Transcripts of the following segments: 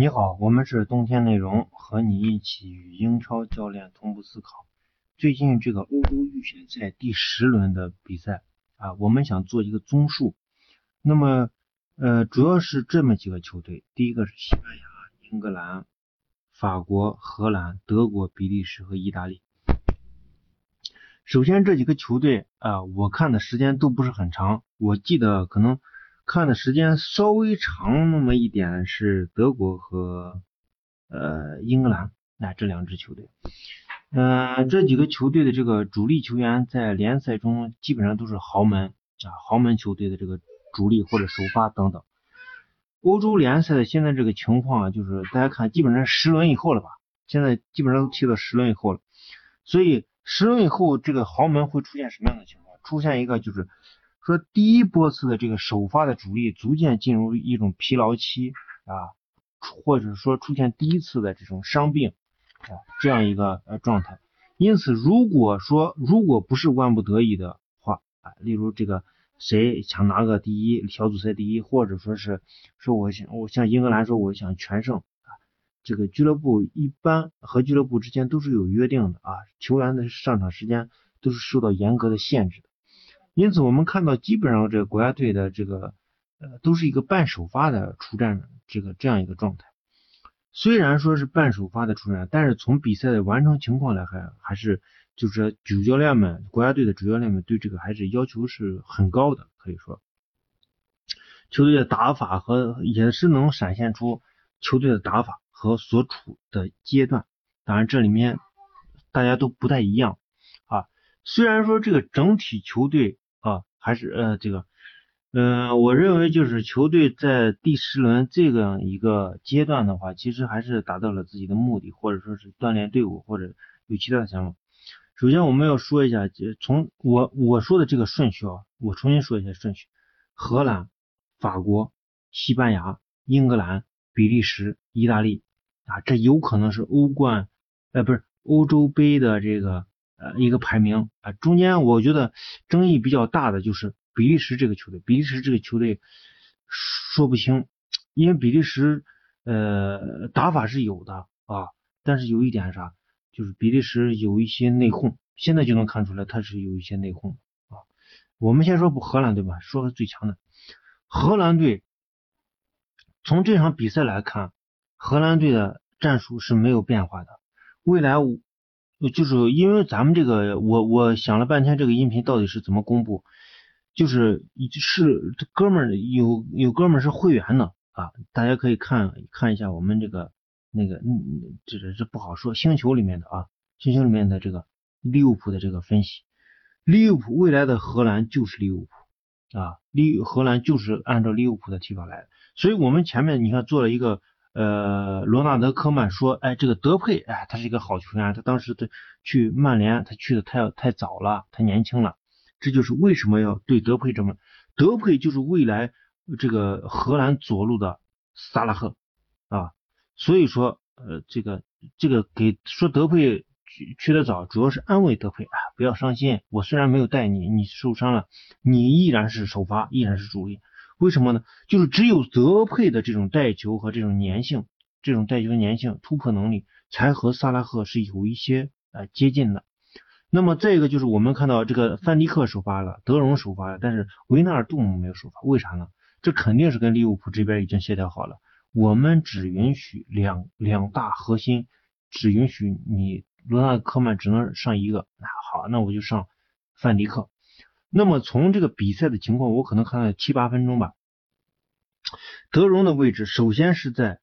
你好，我们是冬天内容，和你一起与英超教练同步思考。最近这个欧洲预选赛第十轮的比赛啊，我们想做一个综述。那么呃，主要是这么几个球队，第一个是西班牙、英格兰、法国、荷兰、德国、比利时和意大利。首先这几个球队啊，我看的时间都不是很长，我记得可能。看的时间稍微长那么一点是德国和呃英格兰，那这两支球队，嗯，这几个球队的这个主力球员在联赛中基本上都是豪门啊，豪门球队的这个主力或者首发等等。欧洲联赛的现在这个情况啊，就是大家看，基本上十轮以后了吧？现在基本上都踢到十轮以后了，所以十轮以后这个豪门会出现什么样的情况？出现一个就是。说第一波次的这个首发的主力逐渐进入一种疲劳期啊，或者说出现第一次的这种伤病啊这样一个呃状态。因此，如果说如果不是万不得已的话啊，例如这个谁想拿个第一小组赛第一，或者说是说我想我像英格兰说我想全胜啊，这个俱乐部一般和俱乐部之间都是有约定的啊，球员的上场时间都是受到严格的限制的。因此，我们看到基本上这个国家队的这个呃都是一个半首发的出战这个这样一个状态。虽然说是半首发的出战，但是从比赛的完成情况来看，还是就是主教练们国家队的主教练们对这个还是要求是很高的，可以说球队的打法和也是能闪现出球队的打法和所处的阶段。当然，这里面大家都不太一样。虽然说这个整体球队。啊，还是呃这个，嗯，我认为就是球队在第十轮这样一个阶段的话，其实还是达到了自己的目的，或者说是锻炼队伍，或者有其他的想法。首先我们要说一下，从我我说的这个顺序啊，我重新说一下顺序：荷兰、法国、西班牙、英格兰、比利时、意大利啊，这有可能是欧冠，呃，不是欧洲杯的这个。呃，一个排名啊，中间我觉得争议比较大的就是比利时这个球队。比利时这个球队说不清，因为比利时呃打法是有的啊，但是有一点啥，就是比利时有一些内讧，现在就能看出来他是有一些内讧啊。我们先说不荷兰队吧，说个最强的荷兰队。从这场比赛来看，荷兰队的战术是没有变化的，未来就是因为咱们这个，我我想了半天，这个音频到底是怎么公布？就是是哥们儿有有哥们儿是会员的啊，大家可以看看一下我们这个那个嗯，这这这不好说。星球里面的啊，星球里面的这个利物浦的这个分析，利物浦未来的荷兰就是利物浦啊，利荷兰就是按照利物浦的踢法来的，所以我们前面你看做了一个。呃，罗纳德·科曼说：“哎，这个德佩，哎，他是一个好球员。他当时他去曼联，他去的太太早了，太年轻了。这就是为什么要对德佩这么。德佩就是未来这个荷兰左路的萨拉赫啊。所以说，呃，这个这个给说德佩去去的早，主要是安慰德佩啊，不要伤心。我虽然没有带你，你受伤了，你依然是首发，依然是主力。”为什么呢？就是只有德佩的这种带球和这种粘性，这种带球粘性、突破能力，才和萨拉赫是有一些呃接近的。那么再一个就是我们看到这个范迪克首发了，德容首发了，但是维纳尔杜姆没有首发，为啥呢？这肯定是跟利物浦这边已经协调好了，我们只允许两两大核心，只允许你罗纳科曼只能上一个。那好，那我就上范迪克。那么从这个比赛的情况，我可能看了七八分钟吧。德容的位置首先是在，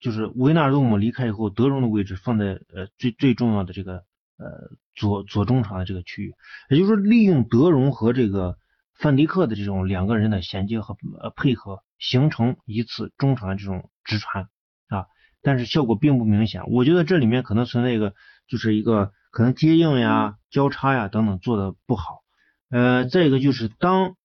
就是维纳尔杜姆离开以后，德容的位置放在呃最最重要的这个呃左左中场的这个区域，也就是说利用德容和这个范迪克的这种两个人的衔接和呃配合，形成一次中场的这种直传啊，但是效果并不明显。我觉得这里面可能存在一个就是一个可能接应呀、交叉呀等等做的不好。呃，再一个就是当，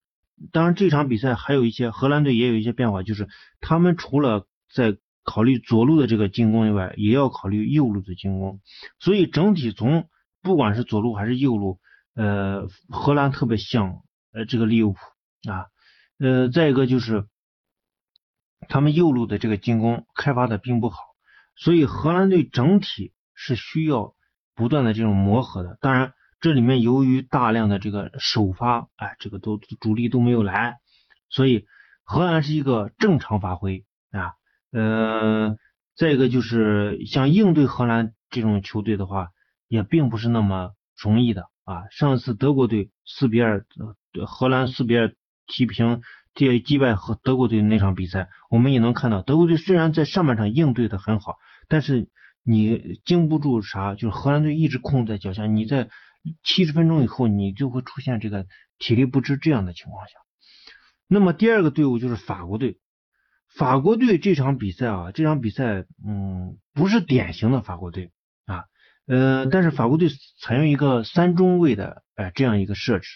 当然这场比赛还有一些荷兰队也有一些变化，就是他们除了在考虑左路的这个进攻以外，也要考虑右路的进攻。所以整体从不管是左路还是右路，呃，荷兰特别像呃这个利物浦啊。呃，再一个就是他们右路的这个进攻开发的并不好，所以荷兰队整体是需要不断的这种磨合的。当然，这里面由于大量的这个首发，哎，这个都主力都没有来，所以荷兰是一个正常发挥啊。呃，再一个就是像应对荷兰这种球队的话，也并不是那么容易的啊。上次德国队四比二，荷兰四比二踢平。这击败和德国队那场比赛，我们也能看到，德国队虽然在上半场应对的很好，但是你经不住啥，就是荷兰队一直控在脚下，你在七十分钟以后，你就会出现这个体力不支这样的情况下。那么第二个队伍就是法国队，法国队这场比赛啊，这场比赛嗯不是典型的法国队啊，呃，但是法国队采用一个三中卫的哎这样一个设置，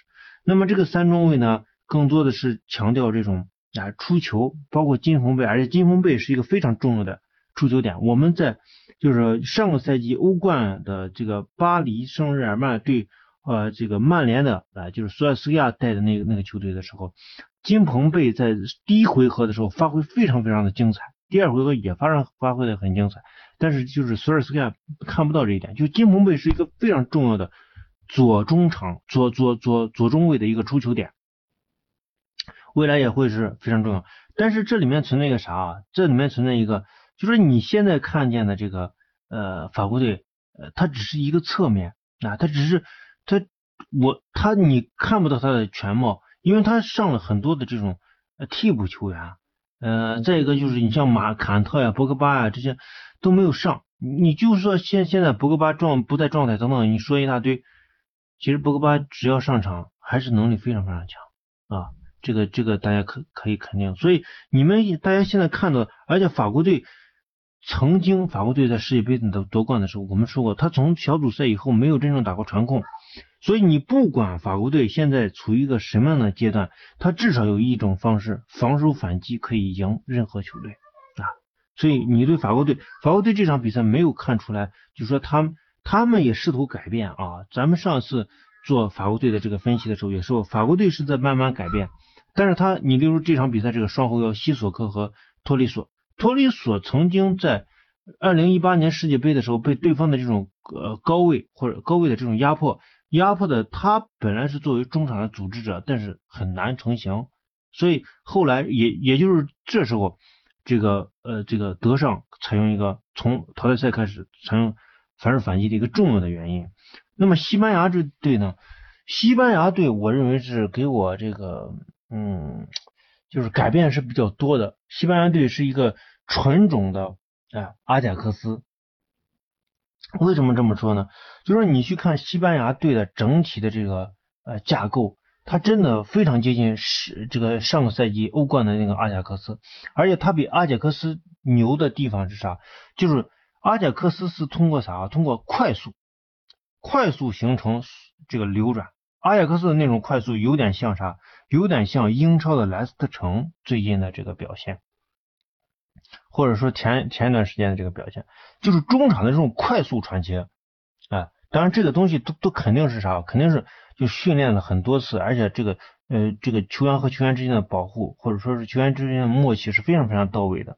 那么这个三中卫呢？更多的是强调这种啊出球，包括金红贝，而且金红贝是一个非常重要的出球点。我们在就是上个赛季欧冠的这个巴黎圣日耳曼对呃这个曼联的啊就是索尔斯克亚带的那个那个球队的时候，金彭贝在第一回合的时候发挥非常非常的精彩，第二回合也发生发挥的很精彩，但是就是索尔斯克亚看不到这一点，就金彭贝是一个非常重要的左中场左左左左中卫的一个出球点。未来也会是非常重要，但是这里面存在一个啥啊？这里面存在一个，就是你现在看见的这个呃法国队，呃，它只是一个侧面啊，它只是它我它你看不到它的全貌，因为它上了很多的这种替补球员，呃，再一个就是你像马坎特呀、博格巴呀这些都没有上，你就说现现在博格巴状不在状态等等，你说一大堆，其实博格巴只要上场还是能力非常非常强啊。这个这个大家可可以肯定，所以你们大家现在看到，而且法国队曾经法国队在世界杯的夺冠的时候，我们说过，他从小组赛以后没有真正打过传控，所以你不管法国队现在处于一个什么样的阶段，他至少有一种方式防守反击可以赢任何球队啊。所以你对法国队，法国队这场比赛没有看出来，就说他他们也试图改变啊。咱们上次做法国队的这个分析的时候也说，法国队是在慢慢改变。但是他，你例如这场比赛，这个双后腰西索科和托利索，托里索曾经在二零一八年世界杯的时候被对方的这种呃高位或者高位的这种压迫压迫的，他本来是作为中场的组织者，但是很难成型，所以后来也也就是这时候，这个呃这个德尚采用一个从淘汰赛开始采用反手反击的一个重要的原因。那么西班牙这队呢？西班牙队我认为是给我这个。嗯，就是改变是比较多的。西班牙队是一个纯种的啊阿贾克斯。为什么这么说呢？就是你去看西班牙队的整体的这个呃架构，它真的非常接近是这个上个赛季欧冠的那个阿贾克斯。而且它比阿贾克斯牛的地方是啥？就是阿贾克斯是通过啥？通过快速，快速形成这个流转。阿贾克斯的那种快速有点像啥？有点像英超的莱斯特城最近的这个表现，或者说前前一段时间的这个表现，就是中场的这种快速传切，啊，当然这个东西都都肯定是啥？肯定是就训练了很多次，而且这个呃这个球员和球员之间的保护，或者说是球员之间的默契是非常非常到位的，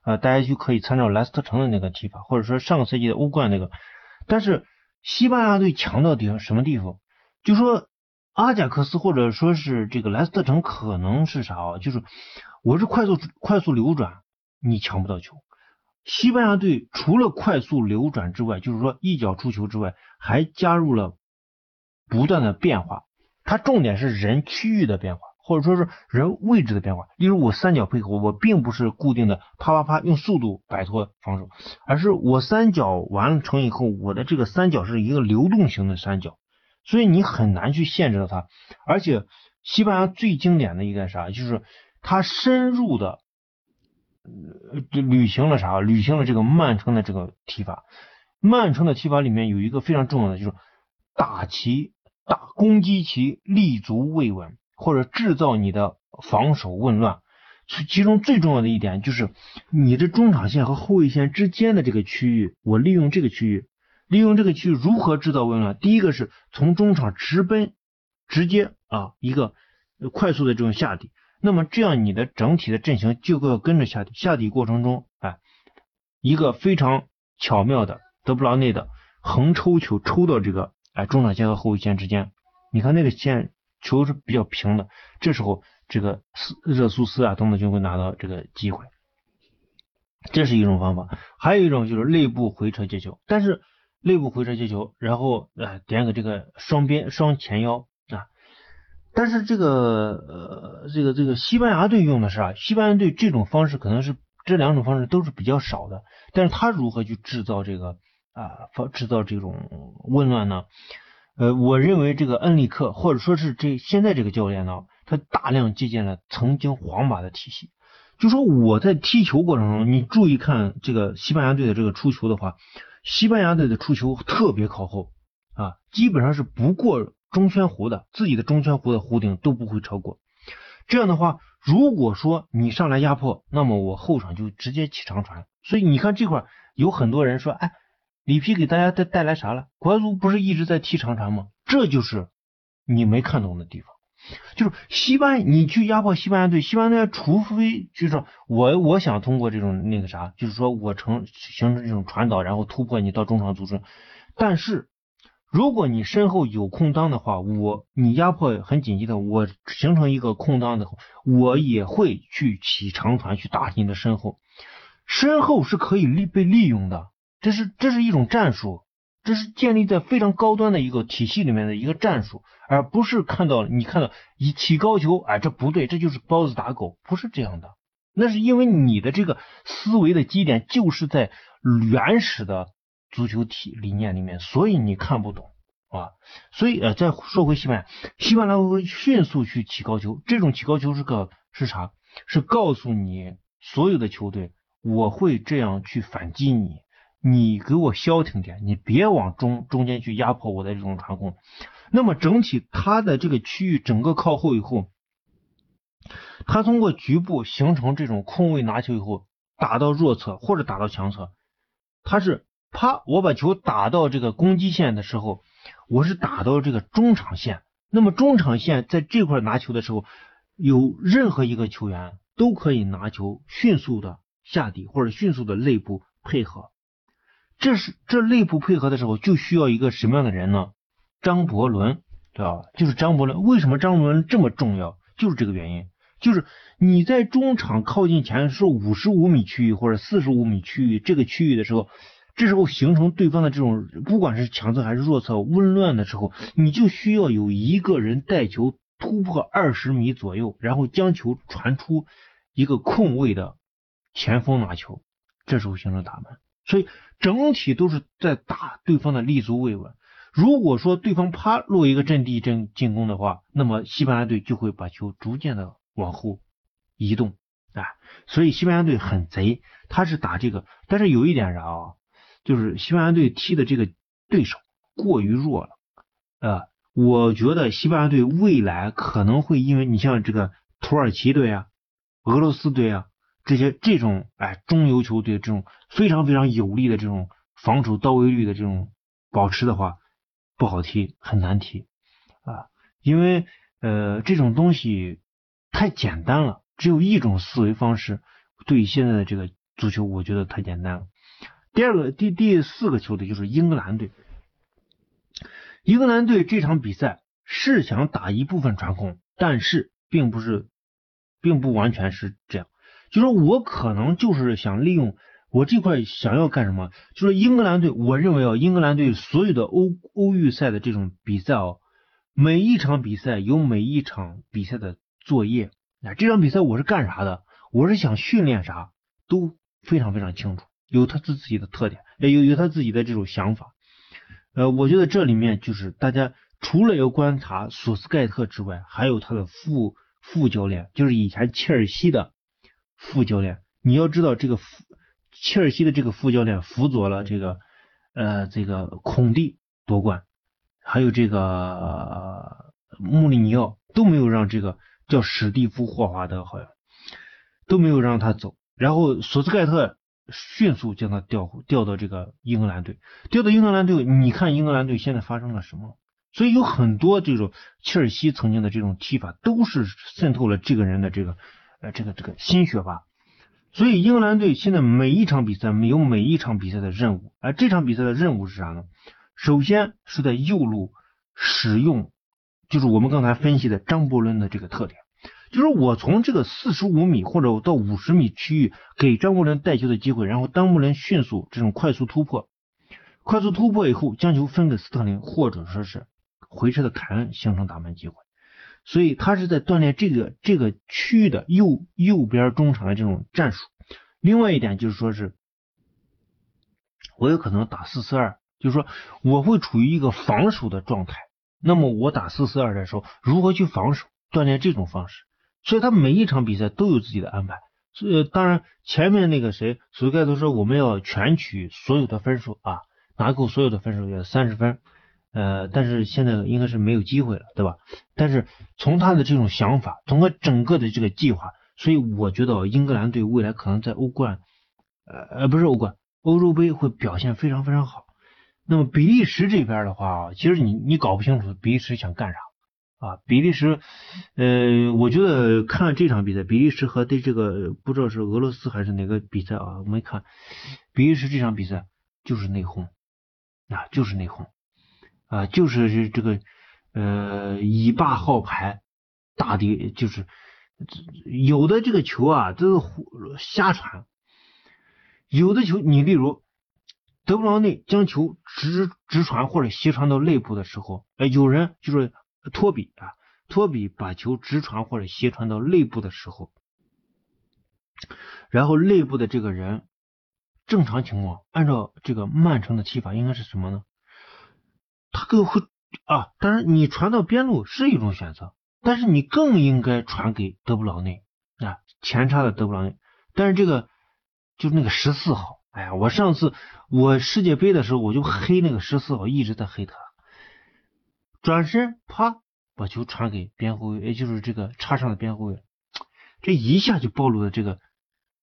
啊，大家就可以参照莱斯特城的那个踢法，或者说上个赛季的欧冠那个，但是西班牙队强到底什么地方？就说阿贾克斯或者说是这个莱斯特城可能是啥啊？就是我是快速快速流转，你抢不到球。西班牙队除了快速流转之外，就是说一脚出球之外，还加入了不断的变化。它重点是人区域的变化，或者说是人位置的变化。例如我三角配合，我并不是固定的啪啪啪用速度摆脱防守，而是我三角完成以后，我的这个三角是一个流动型的三角。所以你很难去限制到他，而且西班牙最经典的一个啥，就是他深入的履行了啥，履行了这个曼城的这个踢法。曼城的踢法里面有一个非常重要的，就是打其打攻击其立足未稳，或者制造你的防守混乱。其中最重要的一点就是你的中场线和后卫线之间的这个区域，我利用这个区域。利用这个区域如何制造混乱？第一个是从中场直奔，直接啊一个快速的这种下底，那么这样你的整体的阵型就要跟着下底，下底过程中，哎，一个非常巧妙的德布劳内的横抽球抽到这个哎中场线和后卫线之间，你看那个线球是比较平的，这时候这个热苏斯啊等等就会拿到这个机会，这是一种方法，还有一种就是内部回撤接球，但是内部回撤接球，然后呃点个这个双边双前腰啊。但是这个呃，这个这个西班牙队用的是啊，西班牙队这种方式可能是这两种方式都是比较少的。但是他如何去制造这个啊，制造这种混乱呢？呃，我认为这个恩里克或者说是这现在这个教练呢，他大量借鉴了曾经皇马的体系。就说我在踢球过程中，你注意看这个西班牙队的这个出球的话，西班牙队的出球特别靠后啊，基本上是不过。中圈弧的自己的中圈弧的弧顶都不会超过，这样的话，如果说你上来压迫，那么我后场就直接起长传。所以你看这块有很多人说，哎，里皮给大家带带来啥了？国足不是一直在踢长传吗？这就是你没看懂的地方。就是西班牙你去压迫西班牙队，西班牙队除非就是我我想通过这种那个啥，就是说我成形成这种传导，然后突破你到中场组织，但是。如果你身后有空当的话，我你压迫很紧急的，我形成一个空当的，我也会去起长传去打你的身后，身后是可以利被利用的，这是这是一种战术，这是建立在非常高端的一个体系里面的一个战术，而不是看到你看到一起高球，哎，这不对，这就是包子打狗，不是这样的，那是因为你的这个思维的基点就是在原始的。足球体理念里面，所以你看不懂啊。所以呃，再说回西班牙，西班牙会迅速去起高球。这种起高球是个是啥？是告诉你所有的球队，我会这样去反击你，你给我消停点，你别往中中间去压迫我的这种传控。那么整体它的这个区域整个靠后以后，它通过局部形成这种空位拿球以后，打到弱侧或者打到强侧，它是。啪！我把球打到这个攻击线的时候，我是打到这个中场线。那么中场线在这块拿球的时候，有任何一个球员都可以拿球迅速的下底或者迅速的内部配合。这是这内部配合的时候，就需要一个什么样的人呢？张伯伦，对吧？就是张伯伦。为什么张伯伦这么重要？就是这个原因。就是你在中场靠近前是五十五米区域或者四十五米区域这个区域的时候。这时候形成对方的这种不管是强侧还是弱侧紊乱的时候，你就需要有一个人带球突破二十米左右，然后将球传出一个空位的前锋拿球，这时候形成打门。所以整体都是在打对方的立足未稳。如果说对方啪落一个阵地阵进攻的话，那么西班牙队就会把球逐渐的往后移动啊。所以西班牙队很贼，他是打这个，但是有一点啥啊？就是西班牙队踢的这个对手过于弱了，呃，我觉得西班牙队未来可能会因为你像这个土耳其队啊、俄罗斯队啊这些这种哎中游球队这种非常非常有力的这种防守到位率的这种保持的话，不好踢，很难踢啊，因为呃这种东西太简单了，只有一种思维方式，对现在的这个足球，我觉得太简单了。第二个第第四个球队就是英格兰队，英格兰队这场比赛是想打一部分传控，但是并不是，并不完全是这样。就说我可能就是想利用我这块想要干什么？就说英格兰队，我认为啊，英格兰队所有的欧欧预赛的这种比赛哦，每一场比赛有每一场比赛的作业。那这场比赛我是干啥的？我是想训练啥，都非常非常清楚。有他自自己的特点，也有有他自己的这种想法。呃，我觉得这里面就是大家除了要观察索斯盖特之外，还有他的副副教练，就是以前切尔西的副教练。你要知道，这个副切尔西的这个副教练辅佐了这个呃这个孔蒂夺冠，还有这个穆里尼奥都没有让这个叫史蒂夫霍华德好像都没有让他走，然后索斯盖特。迅速将他调调到这个英格兰队，调到英格兰队，你看英格兰队现在发生了什么？所以有很多这种切尔西曾经的这种踢法，都是渗透了这个人的这个呃这个这个心血吧。所以英格兰队现在每一场比赛没有每一场比赛的任务，而这场比赛的任务是啥呢？首先是在右路使用，就是我们刚才分析的张伯伦的这个特点，就是我从这个四十五米或者到五十米区域给张伯伦带球的机会，然后张伯伦迅速这种快速突破，快速突破以后将球分给斯特林，或者说是。回撤的凯恩形成打门机会，所以他是在锻炼这个这个区域的右右边中场的这种战术。另外一点就是说是，我有可能打四四二，就是说我会处于一个防守的状态。那么我打四四二的时候，如何去防守？锻炼这种方式。所以他每一场比赛都有自己的安排。所以，当然前面那个谁，苏盖都说我们要全取所有的分数啊，拿够所有的分数，要三十分。呃，但是现在应该是没有机会了，对吧？但是从他的这种想法，从他整个的这个计划，所以我觉得英格兰队未来可能在欧冠，呃呃，不是欧冠，欧洲杯会表现非常非常好。那么比利时这边的话，其实你你搞不清楚比利时想干啥啊？比利时，呃，我觉得看这场比赛，比利时和对这个不知道是俄罗斯还是哪个比赛啊？我没看，比利时这场比赛就是内讧啊，就是内讧。啊，就是这个呃以霸号牌，大的就是有的这个球啊都是瞎传，有的球你例如德布劳内将球直直传或者斜传到内部的时候，哎，有人就是托比啊，托比把球直传或者斜传到内部的时候，然后内部的这个人正常情况按照这个曼城的踢法应该是什么呢？他更会啊，当然你传到边路是一种选择，但是你更应该传给德布劳内啊，前插的德布劳内。但是这个就是那个十四号，哎呀，我上次我世界杯的时候我就黑那个十四号，一直在黑他。转身啪把球传给边后卫，也就是这个插上的边后卫，这一下就暴露了这个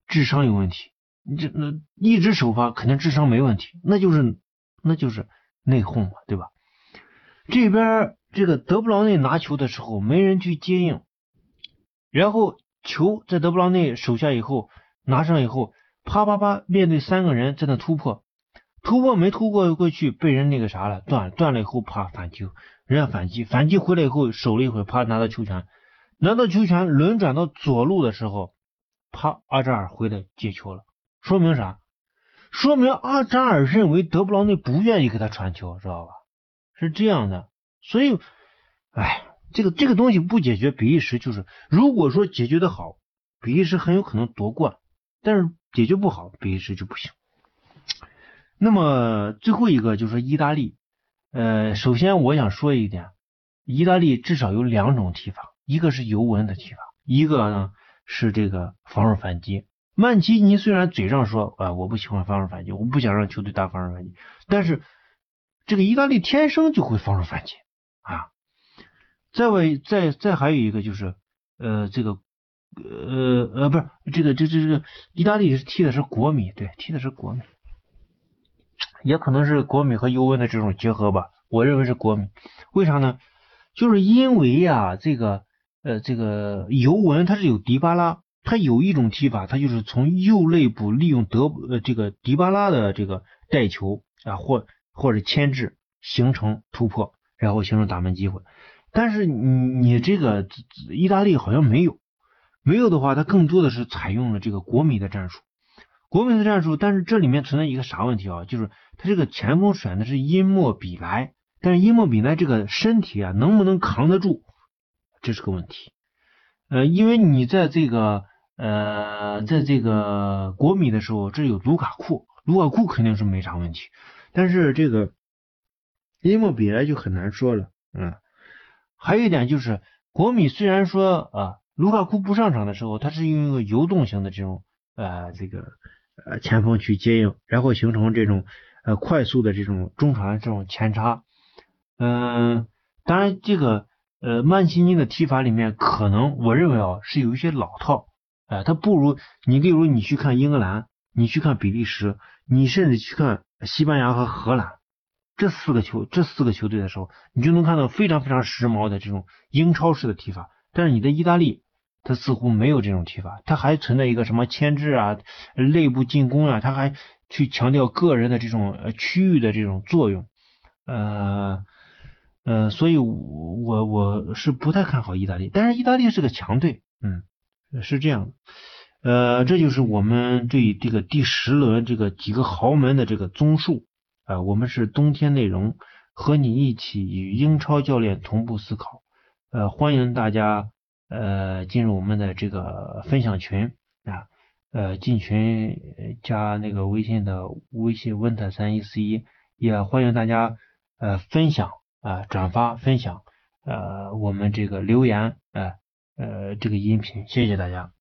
智商有问题。你这那一直首发肯定智商没问题，那就是那就是内讧嘛，对吧？这边这个德布劳内拿球的时候没人去接应，然后球在德布劳内手下以后拿上以后，啪啪啪面对三个人在那突破，突破没突破过去被人那个啥了断断了以后啪反击，人家反击反击回来以后守了一会儿啪拿到球权，拿到球权轮转到左路的时候，啪阿扎尔回来接球了，说明啥？说明阿扎尔认为德布劳内不愿意给他传球，知道吧？是这样的，所以，哎，这个这个东西不解决，比利时就是如果说解决的好，比利时很有可能夺冠，但是解决不好，比利时就不行。那么最后一个就是意大利，呃，首先我想说一点，意大利至少有两种踢法，一个是尤文的踢法，一个呢是这个防守反击。曼奇尼虽然嘴上说啊我不喜欢防守反击，我不想让球队打防守反击，但是。这个意大利天生就会防守反击啊！再外再再还有一个就是呃这个呃呃不是这个这这这意大利是踢的是国米对踢的是国米，也可能是国米和尤文的这种结合吧。我认为是国米，为啥呢？就是因为呀这个呃这个尤文它是有迪巴拉，他有一种踢法，他就是从右内部利用德呃这个迪巴拉的这个带球啊或。或者牵制形成突破，然后形成打门机会。但是你你这个意大利好像没有，没有的话，它更多的是采用了这个国米的战术，国米的战术。但是这里面存在一个啥问题啊？就是他这个前锋选的是因莫比莱，但是因莫比莱这个身体啊能不能扛得住，这是个问题。呃，因为你在这个呃在这个国米的时候，这有卢卡库，卢卡库肯定是没啥问题。但是这个因莫比莱就很难说了，嗯，还有一点就是国米虽然说啊，卢卡库不上场的时候，他是用一个游动型的这种呃这个呃前锋去接应，然后形成这种呃快速的这种中传这种前插，嗯，当然这个呃曼奇尼的踢法里面可能我认为啊是有一些老套，哎，他不如你例如你去看英格兰，你去看比利时，你甚至去看。西班牙和荷兰，这四个球这四个球队的时候，你就能看到非常非常时髦的这种英超式的踢法。但是你的意大利，他似乎没有这种踢法，他还存在一个什么牵制啊、内部进攻啊，他还去强调个人的这种呃区域的这种作用，呃呃，所以我我是不太看好意大利，但是意大利是个强队，嗯，是这样的。呃，这就是我们对这个第十轮这个几个豪门的这个综述啊，我们是冬天内容，和你一起与英超教练同步思考，呃，欢迎大家呃进入我们的这个分享群啊，呃进群加那个微信的微信问他三一四一，也欢迎大家呃分享啊转发分享呃我们这个留言呃呃这个音频，谢谢大家。